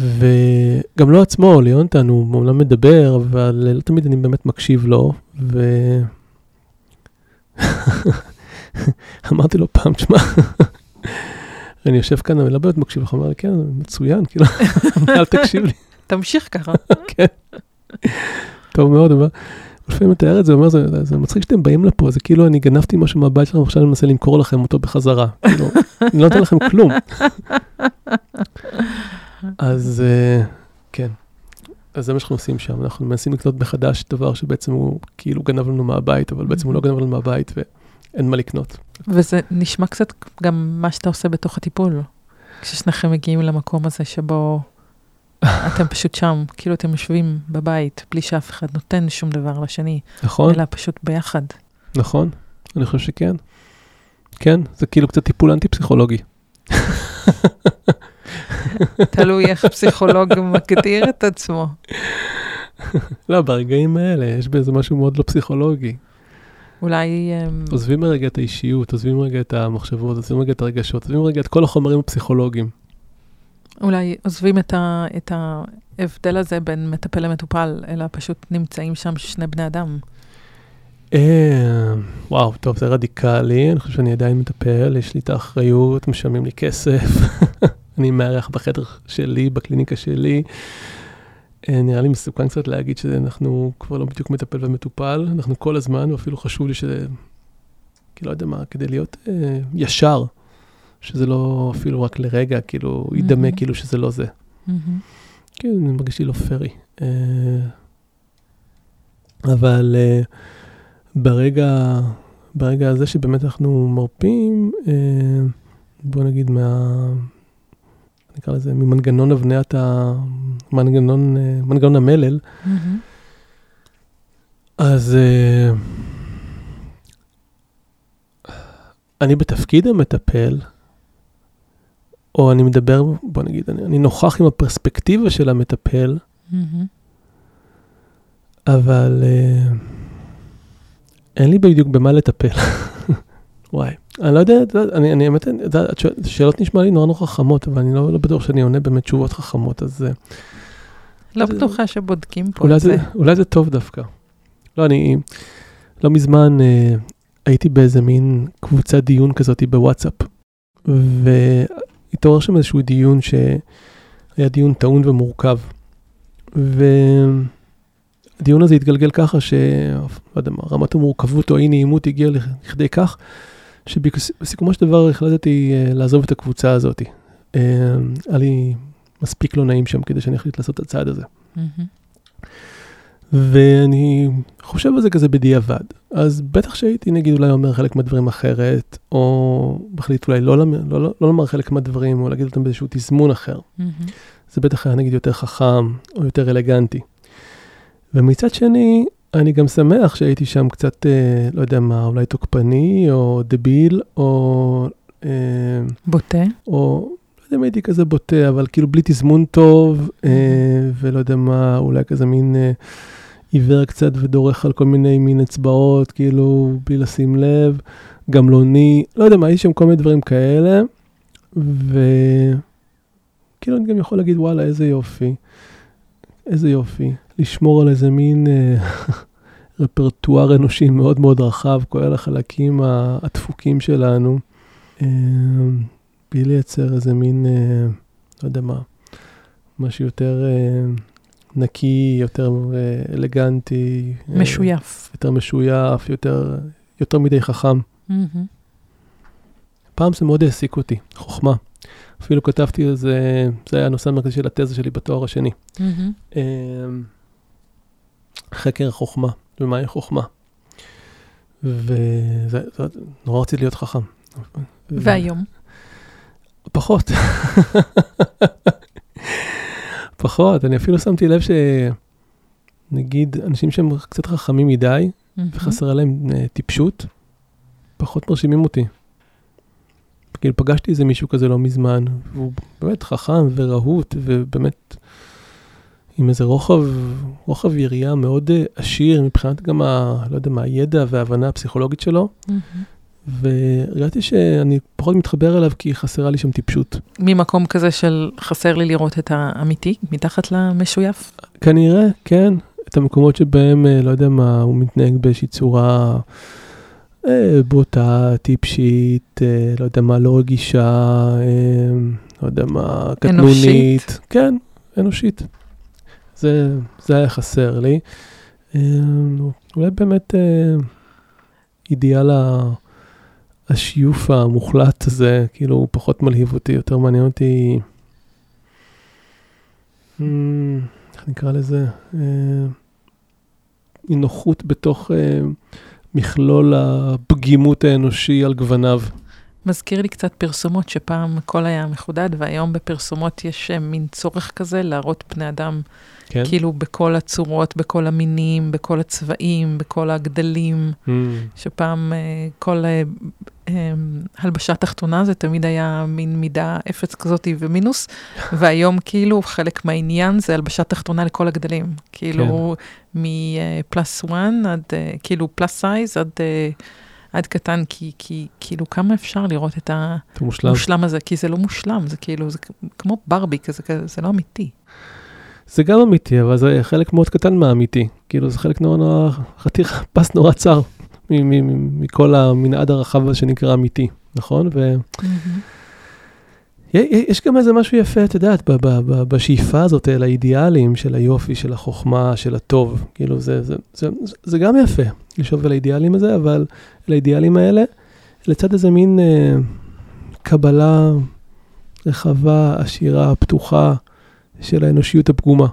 וגם לא עצמו, ליונתן, הוא אומנם מדבר, אבל לא תמיד אני באמת מקשיב לו, ו... אמרתי לו פעם, תשמע, אני יושב כאן, אני לא באמת מקשיב לך, הוא אמר לי, כן, מצוין, כאילו, אל תקשיב לי. תמשיך ככה. כן. טוב מאוד, אבל לפעמים מתאר את זה, אומר, זה, זה מצחיק שאתם באים לפה, זה כאילו אני גנבתי משהו מהבית שלכם, עכשיו אני מנסה למכור לכם אותו בחזרה. כאילו, אני לא נותן לכם כלום. אז uh, כן, אז זה מה שאנחנו עושים שם, אנחנו מנסים לקנות מחדש דבר שבעצם הוא כאילו גנב לנו מהבית, אבל בעצם הוא לא גנב לנו מהבית ואין מה לקנות. וזה נשמע קצת גם מה שאתה עושה בתוך הטיפול, כששניכם מגיעים למקום הזה שבו אתם פשוט שם, כאילו אתם יושבים בבית, בלי שאף אחד נותן שום דבר לשני. נכון. אלא פשוט ביחד. נכון, אני חושב שכן. כן, זה כאילו קצת טיפול אנטי-פסיכולוגי. תלוי איך פסיכולוג מגדיר את עצמו. לא, ברגעים האלה יש בזה משהו מאוד לא פסיכולוגי. אולי... אמ, עוזבים רגע את האישיות, עוזבים רגע את המחשבות, עוזבים רגע את הרגשות, עוזבים רגע את כל החומרים הפסיכולוגיים. אולי עוזבים את, ה, את ההבדל הזה בין מטפל למטופל, אלא פשוט נמצאים שם שני בני אדם. אה, וואו, טוב, זה רדיקלי, אני חושב שאני עדיין מטפל, יש לי את האחריות, משלמים לי כסף, אני מארח בחדר שלי, בקליניקה שלי. אה, נראה לי מסוכן קצת להגיד שאנחנו כבר לא בדיוק מטפל ומטופל, אנחנו כל הזמן, ואפילו חשוב לי ש... כי לא יודע מה, כדי להיות אה, ישר. שזה לא אפילו רק לרגע, כאילו, mm-hmm. ידמה כאילו שזה לא זה. Mm-hmm. כן, אני מרגיש לי לא פרי. Uh, אבל uh, ברגע, ברגע הזה שבאמת אנחנו מרפים, uh, בוא נגיד מה... נקרא לזה, ממנגנון הבניית ה... מנגנון, uh, מנגנון המלל, mm-hmm. אז uh, אני בתפקיד המטפל, או אני מדבר, בוא נגיד, אני, אני נוכח עם הפרספקטיבה של המטפל, mm-hmm. אבל uh, אין לי בדיוק במה לטפל. וואי, אני לא יודע, אני, אני האמת, השאלות נשמע לי נורא נורא חכמות, אבל אני לא, לא בטוח שאני עונה באמת תשובות חכמות, אז... אה, לא בטוחה שבודקים פה את זה. אולי זה טוב דווקא. לא, אני לא מזמן uh, הייתי באיזה מין קבוצת דיון כזאת בוואטסאפ, ו... התעורר שם איזשהו דיון שהיה דיון טעון ומורכב. והדיון הזה התגלגל ככה ש... לא יודע מה, רמת המורכבות או אי נעימות הגיעה לכדי כך, שבסיכומו של דבר החלטתי אה, לעזוב את הקבוצה הזאת. אה, היה לי מספיק לא נעים שם כדי שאני אחליט לעשות את הצעד הזה. ואני חושב על זה כזה בדיעבד. אז בטח שהייתי נגיד אולי אומר חלק מהדברים אחרת, או מחליט אולי לא, לא, לא, לא לומר חלק מהדברים, או להגיד אותם באיזשהו תזמון אחר. Mm-hmm. זה בטח היה נגיד יותר חכם, או יותר אלגנטי. ומצד שני, אני גם שמח שהייתי שם קצת, אה, לא יודע מה, אולי תוקפני, או דביל, או... אה, בוטה. או לא יודע אם הייתי כזה בוטה, אבל כאילו בלי תזמון טוב, אה, ולא יודע מה, אולי כזה מין... אה, עיוור קצת ודורך על כל מיני מין אצבעות, כאילו, בלי לשים לב, גמלוני, לא יודע מה, יש שם כל מיני דברים כאלה, וכאילו אני גם יכול להגיד, וואלה, איזה יופי, איזה יופי, לשמור על איזה מין, אה, רפרטואר אנושי מאוד מאוד רחב, כולל החלקים הדפוקים שלנו, אה, בלי לייצר איזה מין, אה, לא יודע מה, משהו יותר נקי, יותר אלגנטי. משויף. יותר משויף, יותר, יותר מדי חכם. Mm-hmm. פעם זה מאוד העסיק אותי, חוכמה. אפילו כתבתי על זה, זה היה הנושא המרכזי של התזה שלי בתואר השני. Mm-hmm. חקר החוכמה, ומהי חוכמה. ונורא רציתי להיות חכם. והיום? פחות. פחות, אני אפילו שמתי לב שנגיד אנשים שהם קצת חכמים מדי, mm-hmm. וחסרה להם uh, טיפשות, פחות מרשימים אותי. כאילו פגשתי איזה מישהו כזה לא מזמן, והוא באמת חכם ורהוט, ובאמת עם איזה רוחב, רוחב יריעה מאוד אה, עשיר מבחינת גם, ה, לא יודע מה, הידע וההבנה הפסיכולוגית שלו. Mm-hmm. והרגשתי שאני פחות מתחבר אליו כי חסרה לי שם טיפשות. ממקום כזה של חסר לי לראות את האמיתי מתחת למשויף? כנראה, כן. את המקומות שבהם, אה, לא יודע מה, הוא מתנהג באיזושהי צורה אה, בוטה, טיפשית, אה, לא יודע מה, לא רגישה, אה, לא יודע מה, קטנונית. אנושית? כן, אנושית. זה, זה היה חסר לי. אה, אולי באמת אה, אידיאל השיוף המוחלט הזה, כאילו, הוא פחות מלהיב אותי, יותר מעניין אותי, אה, איך נקרא לזה? נינוחות בתוך מכלול הפגימות האנושי על גווניו. מזכיר לי קצת פרסומות שפעם הכל היה מחודד, והיום בפרסומות יש מין צורך כזה להראות פני אדם כן. כאילו בכל הצורות, בכל המינים, בכל הצבעים, בכל הגדלים, mm. שפעם אה, כל אה, אה, הלבשה תחתונה זה תמיד היה מין מידה אפס כזאת ומינוס, והיום כאילו חלק מהעניין זה הלבשה תחתונה לכל הגדלים. כאילו כן. מפלאס 1 עד, כאילו פלאס סייז עד... עד קטן, כי, כי כאילו כמה אפשר לראות את המושלם הזה, כי זה לא מושלם, זה כאילו, זה כמו ברבי כזה, זה לא אמיתי. זה גם אמיתי, אבל זה חלק מאוד קטן מהאמיתי. כאילו, זה חלק נורא נורא, חתיך פס נורא צר מכל המנעד הרחב הזה שנקרא אמיתי, נכון? ו... יש גם איזה משהו יפה, את יודעת, בשאיפה הזאת אל האידיאלים של היופי, של החוכמה, של הטוב. כאילו, זה, זה, זה, זה גם יפה, לשאוף אל האידיאלים הזה, אבל אל האידיאלים האלה, לצד איזה מין אה, קבלה רחבה, עשירה, פתוחה, של האנושיות הפגומה.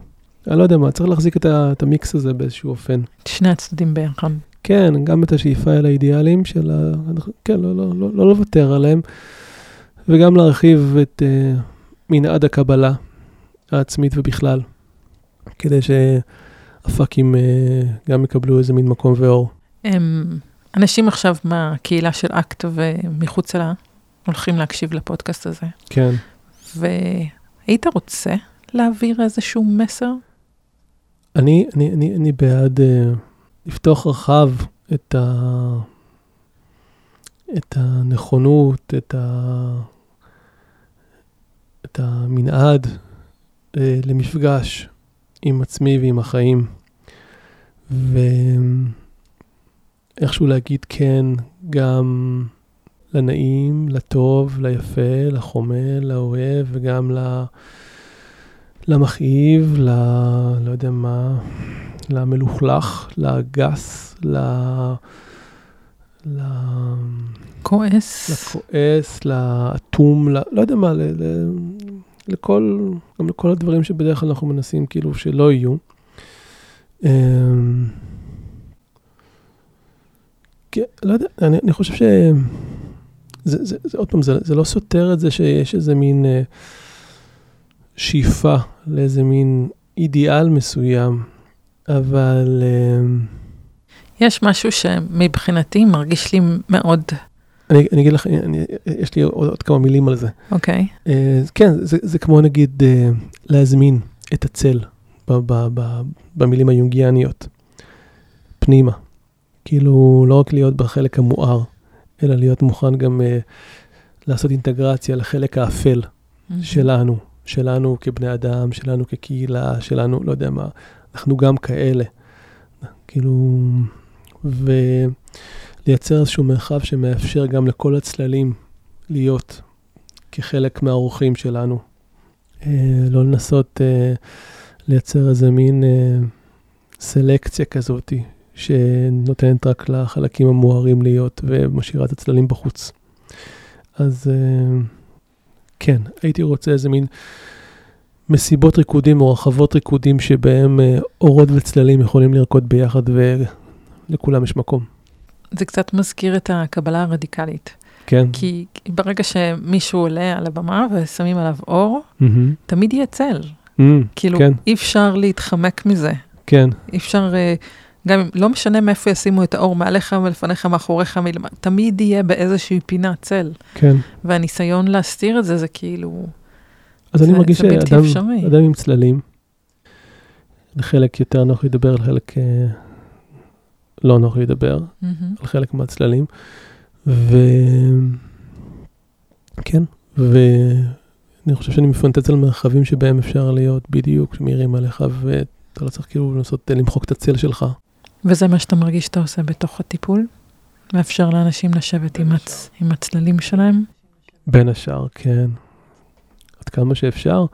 אני לא יודע מה, צריך להחזיק את, ה, את המיקס הזה באיזשהו אופן. שני הצדדים ביחד. כן, גם את השאיפה אל האידיאלים של ה... כן, לא, לא, לא, לא לוותר עליהם, וגם להרחיב את uh, מנעד הקבלה העצמית ובכלל, כדי שהפאקים uh, גם יקבלו איזה מין מקום ואור. הם, אנשים עכשיו מהקהילה של אקט ומחוצה לה הולכים להקשיב לפודקאסט הזה. כן. והיית רוצה להעביר איזשהו מסר? אני, אני, אני, אני בעד uh, לפתוח רחב את, ה, את הנכונות, את, ה, את המנעד uh, למפגש עם עצמי ועם החיים. ואיכשהו להגיד כן גם לנעים, לטוב, ליפה, לחומל, לאוהב וגם ל... לה... למכאיב, ל... לא יודע מה, למלוכלך, לגס, ל... ל... כועס. לכועס, לאטום, ל... לא יודע מה, ל... ל... לכל, גם לכל הדברים שבדרך כלל אנחנו מנסים כאילו שלא יהיו. אמ, כן, לא יודע, אני, אני חושב ש... זה, זה, זה, עוד פעם, זה, זה לא סותר את זה שיש איזה מין... אה, שאיפה לאיזה מין אידיאל מסוים, אבל... אמ, יש משהו שמבחינתי מרגיש לי מאוד... אני, אני אגיד לך, אני, יש לי עוד, עוד כמה מילים על זה. אוקיי. Okay. Uh, כן, זה, זה כמו נגיד uh, להזמין את הצל ב, ב, ב, במילים היונגיאניות, פנימה. כאילו, לא רק להיות בחלק המואר, אלא להיות מוכן גם uh, לעשות אינטגרציה לחלק האפל mm-hmm. שלנו, שלנו כבני אדם, שלנו כקהילה, שלנו, לא יודע מה, אנחנו גם כאלה. כאילו, ולייצר איזשהו מרחב שמאפשר גם לכל הצללים להיות כחלק מהאורחים שלנו. אה, לא לנסות אה, לייצר איזה מין אה, סלקציה כזאת, שנותנת רק לחלקים המוארים להיות ומשאירה את הצללים בחוץ. אז כן, הייתי רוצה איזה מין מסיבות ריקודים או רחבות ריקודים שבהם אורות וצללים יכולים לרקוד ביחד ולכולם יש מקום. זה קצת מזכיר את הקבלה הרדיקלית. כן. כי ברגע שמישהו עולה על הבמה ושמים עליו אור, mm-hmm. תמיד יהיה צל. Mm, כאילו, כן. אי אפשר להתחמק מזה. כן. אי אפשר, אה, גם אם, לא משנה מאיפה ישימו את האור, מעליך, מלפניך, מאחוריך, מלמעלה, תמיד יהיה באיזושהי פינה צל. כן. והניסיון להסתיר את זה, זה כאילו... אז זה, אני מרגיש שאדם אדם עם צללים, לחלק יותר נוח לדבר, לחלק אה, לא נוח לדבר, mm-hmm. על חלק מהצללים. וכן, ואני חושב שאני מפנטץ על מרחבים שבהם אפשר להיות בדיוק, שמאירים עליך, ואתה לא צריך כאילו לנסות למחוק את הצל שלך. וזה מה שאתה מרגיש שאתה עושה בתוך הטיפול? מאפשר לאנשים לשבת עם, הצ... עם הצללים שלהם? בין השאר, כן. עד כמה שאפשר.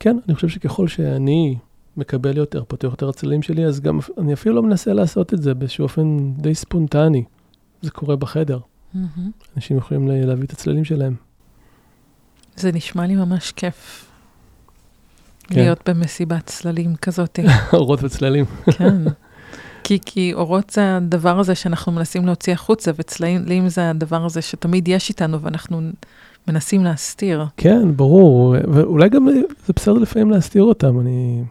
כן, אני חושב שככל שאני מקבל יותר, פותח יותר הצללים שלי, אז גם אני אפילו לא מנסה לעשות את זה באיזשהו אופן די ספונטני. זה קורה בחדר. Mm-hmm. אנשים יכולים להביא את הצללים שלהם. זה נשמע לי ממש כיף. כן. להיות במסיבת צללים כזאת. אורות וצללים. כן. כי, כי אורות זה הדבר הזה שאנחנו מנסים להוציא החוצה, וצללים זה הדבר הזה שתמיד יש איתנו ואנחנו מנסים להסתיר. כן, ברור. ואולי גם זה בסדר לפעמים להסתיר אותם. אני...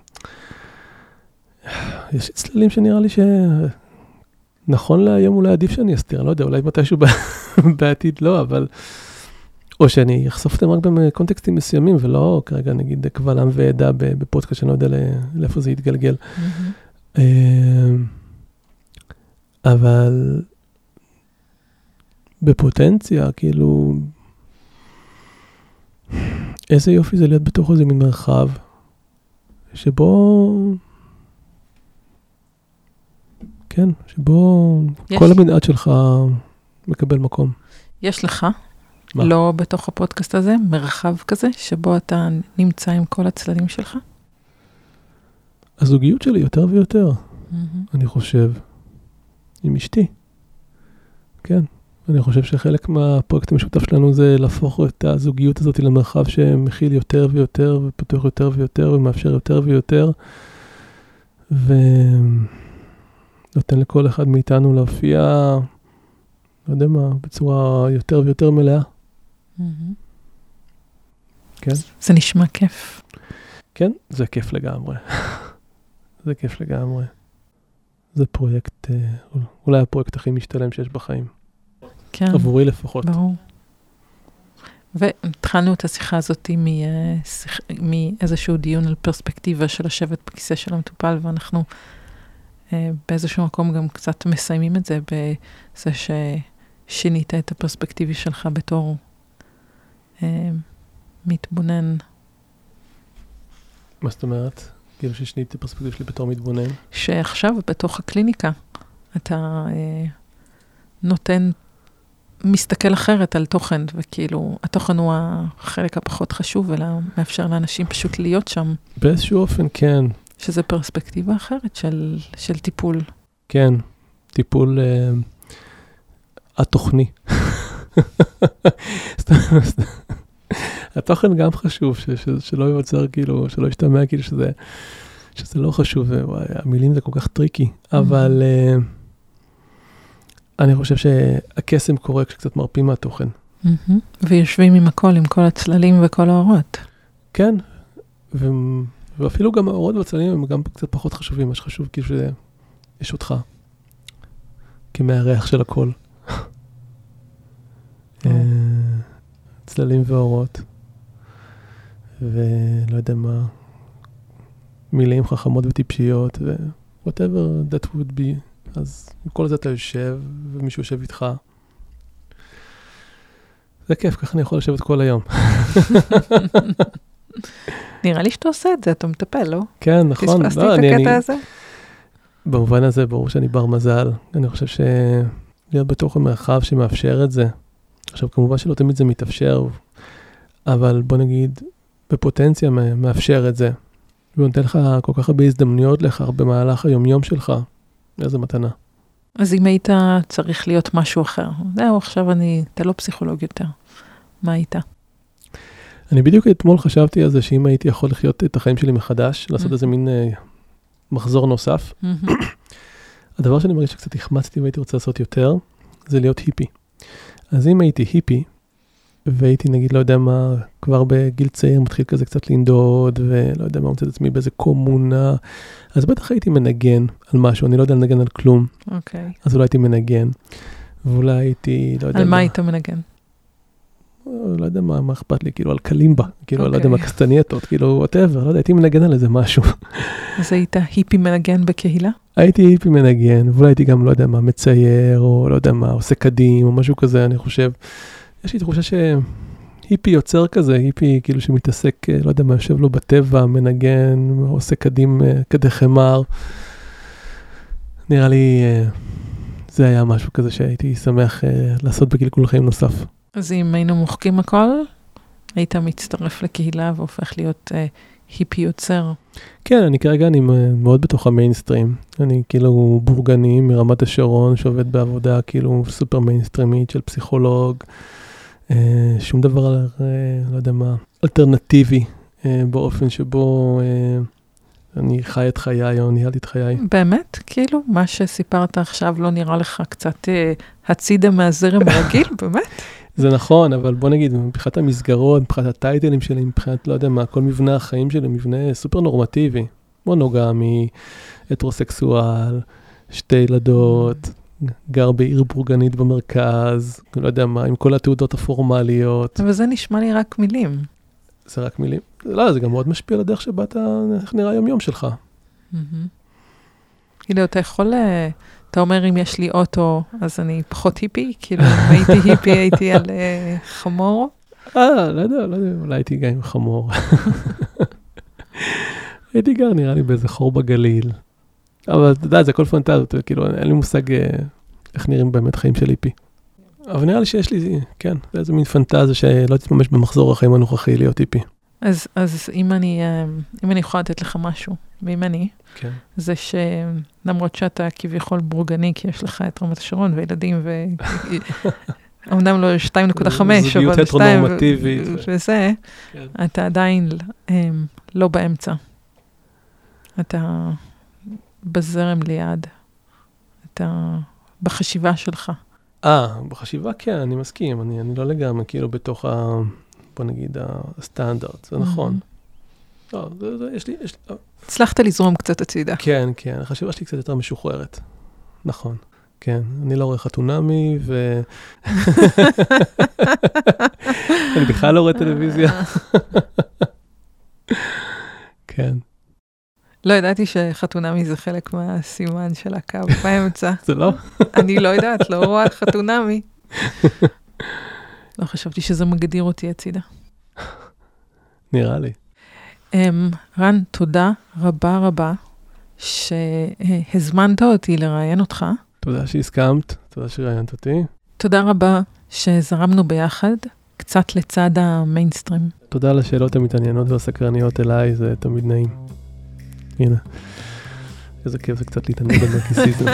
יש צללים שנראה לי ש... נכון להיום אולי עדיף שאני אסתיר, אני לא יודע, אולי מתישהו בעתיד לא, אבל... או שאני אחשוף אותם רק בקונטקסטים מסוימים, ולא כרגע נגיד קבל עם ועדה בפודקאסט שאני לא יודע לאיפה זה יתגלגל. Mm-hmm. אבל בפוטנציה, כאילו, איזה יופי זה להיות בתוך איזה מין מרחב, שבו כן, שבו יש. כל המנעד שלך מקבל מקום. יש לך, מה? לא בתוך הפודקאסט הזה, מרחב כזה, שבו אתה נמצא עם כל הצללים שלך? הזוגיות שלי יותר ויותר, mm-hmm. אני חושב, עם אשתי. כן, אני חושב שחלק מהפרויקט המשותף שלנו זה להפוך את הזוגיות הזאת למרחב שמכיל יותר ויותר, ופתוח יותר ויותר, ומאפשר יותר ויותר. ו... נותן לכל אחד מאיתנו להופיע, לא יודע מה, בצורה יותר ויותר מלאה. Mm-hmm. כן? זה נשמע כיף. כן, זה כיף לגמרי. זה כיף לגמרי. זה פרויקט, אה, אולי הפרויקט הכי משתלם שיש בחיים. כן. עבורי לפחות. ברור. והתחלנו את השיחה הזאת מאיזשהו דיון על פרספקטיבה של לשבת בכיסא של המטופל, ואנחנו אה, באיזשהו מקום גם קצת מסיימים את זה בזה ששינית את הפרספקטיבי שלך בתור אה, מתבונן. מה זאת אומרת? כאילו ששיניתי את הפרספקטיבי שלי בתור מתבונן? שעכשיו בתוך הקליניקה אתה אה, נותן, מסתכל אחרת על תוכן, וכאילו התוכן הוא החלק הפחות חשוב, אלא מאפשר לאנשים פשוט להיות שם. באיזשהו אופן כן. שזה פרספקטיבה אחרת של, של טיפול. כן, טיפול uh, התוכני. התוכן גם חשוב, ש, ש, שלא ייווצר כאילו, שלא ישתמע כאילו שזה, שזה לא חשוב, וואי, המילים זה כל כך tricky, mm-hmm. אבל uh, אני חושב שהקסם קורה כשקצת מרפים מהתוכן. Mm-hmm. ויושבים עם הכל, עם כל הצללים וכל האורות. כן, ו... ואפילו גם האורות והצללים הם גם קצת פחות חשובים, מה שחשוב כאילו שיש אותך כמארח של הכל. אה, צללים ואורות, ולא יודע מה, מילים חכמות וטיפשיות, ו-whatever that would be. אז כל זה אתה יושב, ומישהו יושב איתך. זה כיף, ככה אני יכול לשבת כל היום. נראה לי שאתה עושה את זה, אתה מטפל, לא? כן, נכון. פספסתי לא, את הקטע הזה? במובן הזה ברור שאני בר מזל. אני חושב שלהיות בתוך המרחב שמאפשר את זה. עכשיו, כמובן שלא תמיד זה מתאפשר, אבל בוא נגיד, בפוטנציה מאפשר את זה. והוא נותן לך כל כך הרבה הזדמנויות לכך במהלך היומיום שלך. איזה מתנה. אז אם היית צריך להיות משהו אחר, זהו, עכשיו אני, אתה לא פסיכולוג יותר, מה היית? אני בדיוק אתמול חשבתי על זה שאם הייתי יכול לחיות את החיים שלי מחדש, לעשות איזה מין uh, מחזור נוסף. הדבר שאני מרגיש שקצת החמצתי והייתי רוצה לעשות יותר, זה להיות היפי. אז אם הייתי היפי, והייתי נגיד, לא יודע מה, כבר בגיל צעיר מתחיל כזה קצת לנדוד, ולא יודע מה, מוצא את עצמי באיזה קומונה, אז בטח הייתי מנגן על משהו, אני לא יודע לנגן על כלום. אוקיי. Okay. אז אולי הייתי מנגן, ואולי הייתי, לא יודע על מה. על מה היית מנגן? לא יודע מה, מה אכפת לי, כאילו על קלימבה, כאילו, okay. לא יודע מה, אוקיי. קסטנייטות, כאילו, whatever, לא יודע, הייתי מנגן על איזה משהו. אז היית היפי מנגן בקהילה? הייתי היפי מנגן, ואולי הייתי גם, לא יודע מה, מצייר, או לא יודע מה, עושה כדים, או משהו כזה, אני חושב. יש לי תחושה שהיפי יוצר כזה, היפי כאילו שמתעסק, אה, לא יודע מה, יושב לו בטבע, מנגן, עושה כדים, אה, כדי חמר. נראה לי אה, זה היה משהו כזה שהייתי שמח לעשות בגלגול חיים נוסף. אז אם היינו מוחקים הכל, היית מצטרף לקהילה והופך להיות היפי יוצר. כן, אני כרגע אני מאוד בתוך המיינסטרים. אני כאילו בורגני מרמת השרון שעובד בעבודה כאילו סופר מיינסטרימית של פסיכולוג. אה, שום דבר, אה, לא יודע מה, אלטרנטיבי אה, באופן שבו אני חי את חיי או ניהלתי את חיי. באמת? כאילו, מה שסיפרת עכשיו לא נראה לך קצת הצידה מהזרם הרגיל? באמת? זה נכון, אבל בוא נגיד, מבחינת המסגרות, מבחינת הטייטלים שלי, מבחינת, לא יודע מה, כל מבנה החיים שלי, מבנה סופר נורמטיבי. מונוגמי, הטרוסקסואל, שתי ילדות, גר בעיר בורגנית במרכז, לא יודע מה, עם כל התעודות הפורמליות. אבל זה נשמע לי רק מילים. זה רק מילים? לא, זה גם מאוד משפיע על הדרך שבה אתה, איך נראה היום-יום שלך. כאילו, אתה יכול, אה, אתה אומר, אם יש לי אוטו, אז אני פחות היפי? כאילו, אם הייתי היפי, הייתי על אה, חמור? אה, לא יודע, לא יודע, אולי הייתי גם עם חמור. הייתי גר, נראה לי, באיזה חור בגליל. אבל אתה יודע, זה הכל פנטזיות, כאילו, אין לי מושג אה, איך נראים באמת חיים של איפי. אבל נראה לי שיש לי, כן, זה איזה מין פנטזיה שלא תתממש במחזור החיים הנוכחי להיות איפי. אז, אז אם, אני, אה, אם אני יכולה לתת לך משהו, ואם אני, כן. זה שלמרות שאתה כביכול בורגני, כי יש לך את רמת השרון וילדים, ו... אמנם לא 2.5, אבל 2, וזה, כן. אתה עדיין אה, לא באמצע. אתה בזרם ליד, אתה בחשיבה שלך. אה, בחשיבה כן, אני מסכים, אני, אני לא לגמרי כאילו בתוך ה... בוא נגיד הסטנדרט, זה נכון. לא, זה, זה, יש לי, יש לי... לא. הצלחת לזרום קצת הצידה. כן, כן, החשיבה שלי קצת יותר משוחררת. נכון. כן, אני לא רואה חתונמי, ו... אני בכלל לא רואה טלוויזיה. כן. לא ידעתי שחתונמי זה חלק מהסימן של הקו באמצע. זה לא? אני לא יודעת, לא רואה חתונמי. לא חשבתי שזה מגדיר אותי הצידה. נראה לי. Um, רן, תודה רבה רבה שהזמנת אותי לראיין אותך. תודה שהסכמת, תודה שראיינת אותי. תודה רבה שזרמנו ביחד, קצת לצד המיינסטרים. תודה על השאלות המתעניינות והסקרניות אליי, זה תמיד נעים. הנה. איזה כיף זה קצת להתעניין בנרקיסיזם.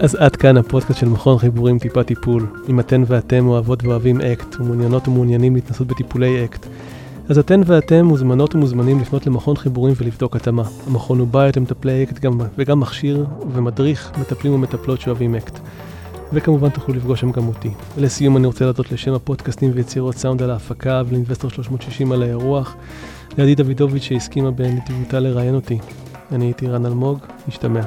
אז עד כאן הפודקאסט של מכון חיבורים טיפה טיפול. אם אתן ואתם אוהבות ואוהבים אקט, ומעוניינות ומעוניינים להתנסות בטיפולי אקט, אז אתן ואתם מוזמנות ומוזמנים לפנות למכון חיבורים ולבדוק התאמה. המכון הוא בית למטפלי אקט גם, וגם מכשיר ומדריך מטפלים ומטפלות שאוהבים אקט. וכמובן תוכלו לפגוש שם גם אותי. לסיום אני רוצה להודות לשם הפודקאסטים ויצירות סאונד על ההפקה ולאינבסטור 360 על האירוח, לידי דוידוביץ' שהסכימה בנדיבותה לראיין אותי. אני הייתי רן אלמוג, נשתמע.